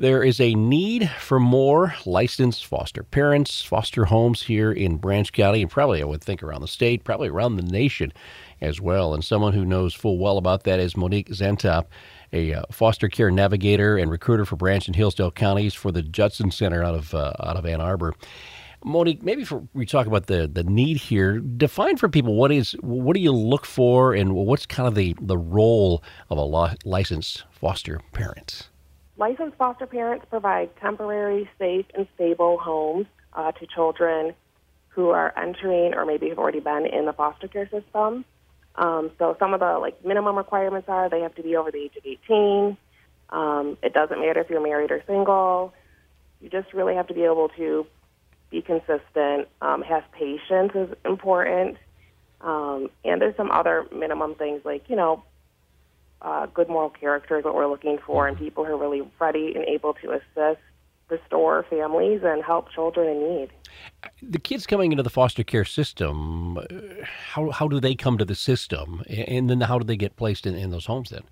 There is a need for more licensed foster parents, foster homes here in Branch County, and probably I would think around the state, probably around the nation as well. And someone who knows full well about that is Monique Zentop, a uh, foster care navigator and recruiter for Branch and Hillsdale counties for the Judson Center out of uh, out of Ann Arbor. Monique, maybe for, we talk about the, the need here, define for people what is what do you look for and what's kind of the, the role of a licensed foster parent? Licensed foster parents provide temporary, safe, and stable homes uh, to children who are entering or maybe have already been in the foster care system. Um, so some of the like minimum requirements are they have to be over the age of 18. Um, it doesn't matter if you're married or single. You just really have to be able to be consistent. Um, have patience is important. Um, and there's some other minimum things like, you know, uh, good moral character is what we're looking for, and people who are really ready and able to assist, restore families, and help children in need. The kids coming into the foster care system, uh, how, how do they come to the system? And then how do they get placed in, in those homes then?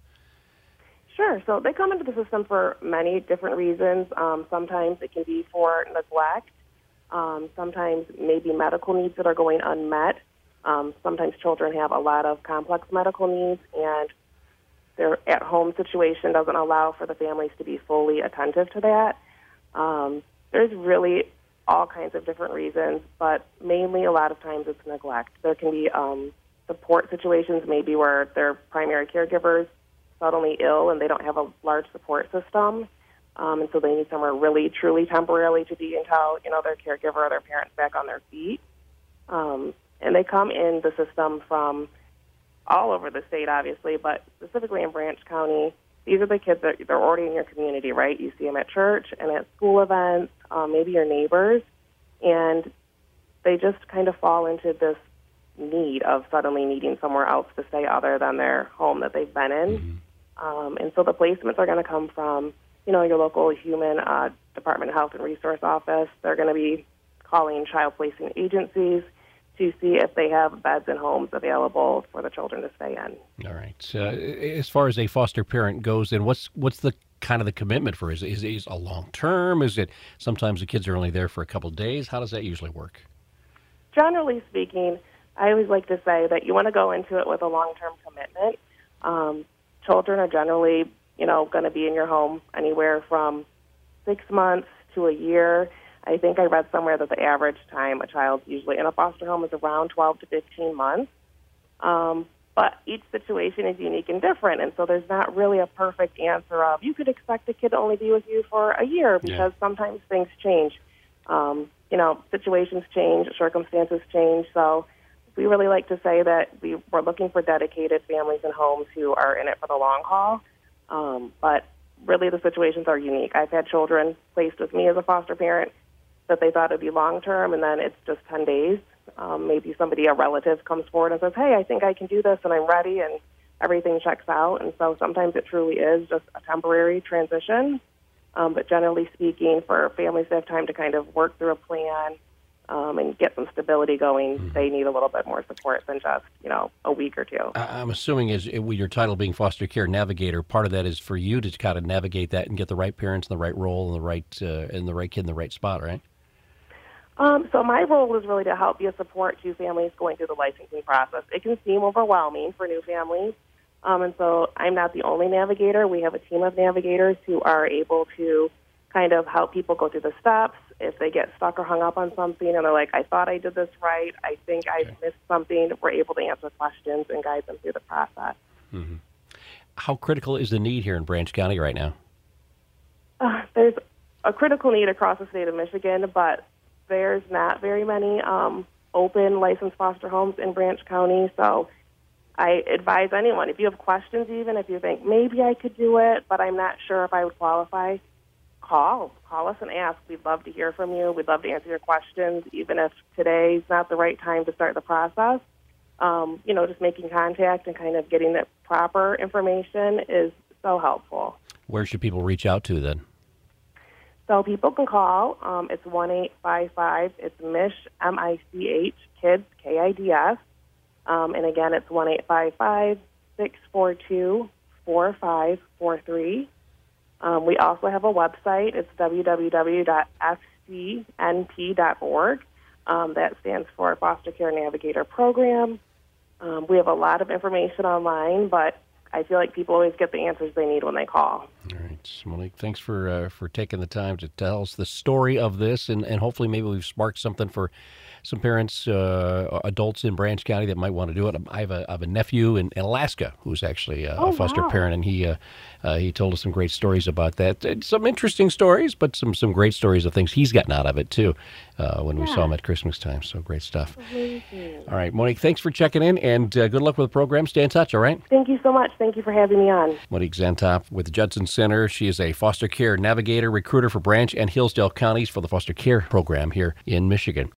Sure. So they come into the system for many different reasons. Um, sometimes it can be for neglect. Um, sometimes maybe medical needs that are going unmet. Um, sometimes children have a lot of complex medical needs, and their at home situation doesn't allow for the families to be fully attentive to that. Um, there's really all kinds of different reasons, but mainly a lot of times it's neglect. There can be um, support situations, maybe where their primary caregivers suddenly ill and they don't have a large support system. Um, and so they need somewhere really, truly temporarily to be until you know their caregiver or their parents back on their feet. Um, and they come in the system from all over the state, obviously, but specifically in Branch County, these are the kids that they're already in your community, right? You see them at church and at school events, um, maybe your neighbors, and they just kind of fall into this need of suddenly needing somewhere else to stay other than their home that they've been in. Mm-hmm. Um, and so the placements are going to come from, you know, your local human uh, Department of Health and Resource Office. They're going to be calling child placing agencies to see if they have beds and homes available for the children to stay in. All right. Uh, as far as a foster parent goes, then what's what's the kind of the commitment for? Is is, is a long term? Is it sometimes the kids are only there for a couple of days? How does that usually work? Generally speaking, I always like to say that you want to go into it with a long term commitment. Um, children are generally, you know, going to be in your home anywhere from six months to a year I think I read somewhere that the average time a child's usually in a foster home is around 12 to 15 months. Um, but each situation is unique and different, and so there's not really a perfect answer of you could expect a kid to only be with you for a year because yeah. sometimes things change. Um, you know, situations change, circumstances change. So we really like to say that we, we're looking for dedicated families and homes who are in it for the long haul. Um, but really, the situations are unique. I've had children placed with me as a foster parent that they thought it'd be long term, and then it's just 10 days. Um, maybe somebody, a relative, comes forward and says, Hey, I think I can do this, and I'm ready, and everything checks out. And so sometimes it truly is just a temporary transition. Um, but generally speaking, for families to have time to kind of work through a plan um, and get some stability going, mm-hmm. they need a little bit more support than just you know a week or two. I'm assuming is with your title being foster care navigator, part of that is for you to kind of navigate that and get the right parents in the right role and the right uh, and the right kid in the right spot, right? Um, so my role is really to help you support two families going through the licensing process. It can seem overwhelming for new families, um, and so I'm not the only navigator. We have a team of navigators who are able to kind of help people go through the steps. If they get stuck or hung up on something and they're like, I thought I did this right, I think okay. I missed something, we're able to answer questions and guide them through the process. Mm-hmm. How critical is the need here in Branch County right now? Uh, there's a critical need across the state of Michigan, but there's not very many um, open licensed foster homes in Branch County. So I advise anyone if you have questions, even if you think maybe I could do it, but I'm not sure if I would qualify, call. Call us and ask. We'd love to hear from you. We'd love to answer your questions, even if today's not the right time to start the process. Um, you know, just making contact and kind of getting the proper information is so helpful. Where should people reach out to then? So people can call. Um, it's one eight five five. It's Mich M I C H Kids K I D S. Um, and again, it's one eight five five six four two four five four three. Um, we also have a website. It's www.fcnp.org. Um, that stands for Foster Care Navigator Program. Um, we have a lot of information online, but I feel like people always get the answers they need when they call. All right, Monique, thanks for uh, for taking the time to tell us the story of this, and, and hopefully maybe we've sparked something for some parents, uh, adults in Branch County that might want to do it. I have a, I have a nephew in, in Alaska who's actually a, Oh, a foster wow. parent, and he uh, uh, he told us some great stories about that. Some interesting stories, but some some great stories of things he's gotten out of it too. Uh, when we saw him at Christmas time, so great stuff. All right, Monique, thanks for checking in, and uh, good luck with the program. Stay in touch, all right? Thank you so much. Thank you for having me on. Monique Zentop with Judson Center. She is a foster care navigator, recruiter for Branch and Hillsdale counties for the foster care program here in Michigan.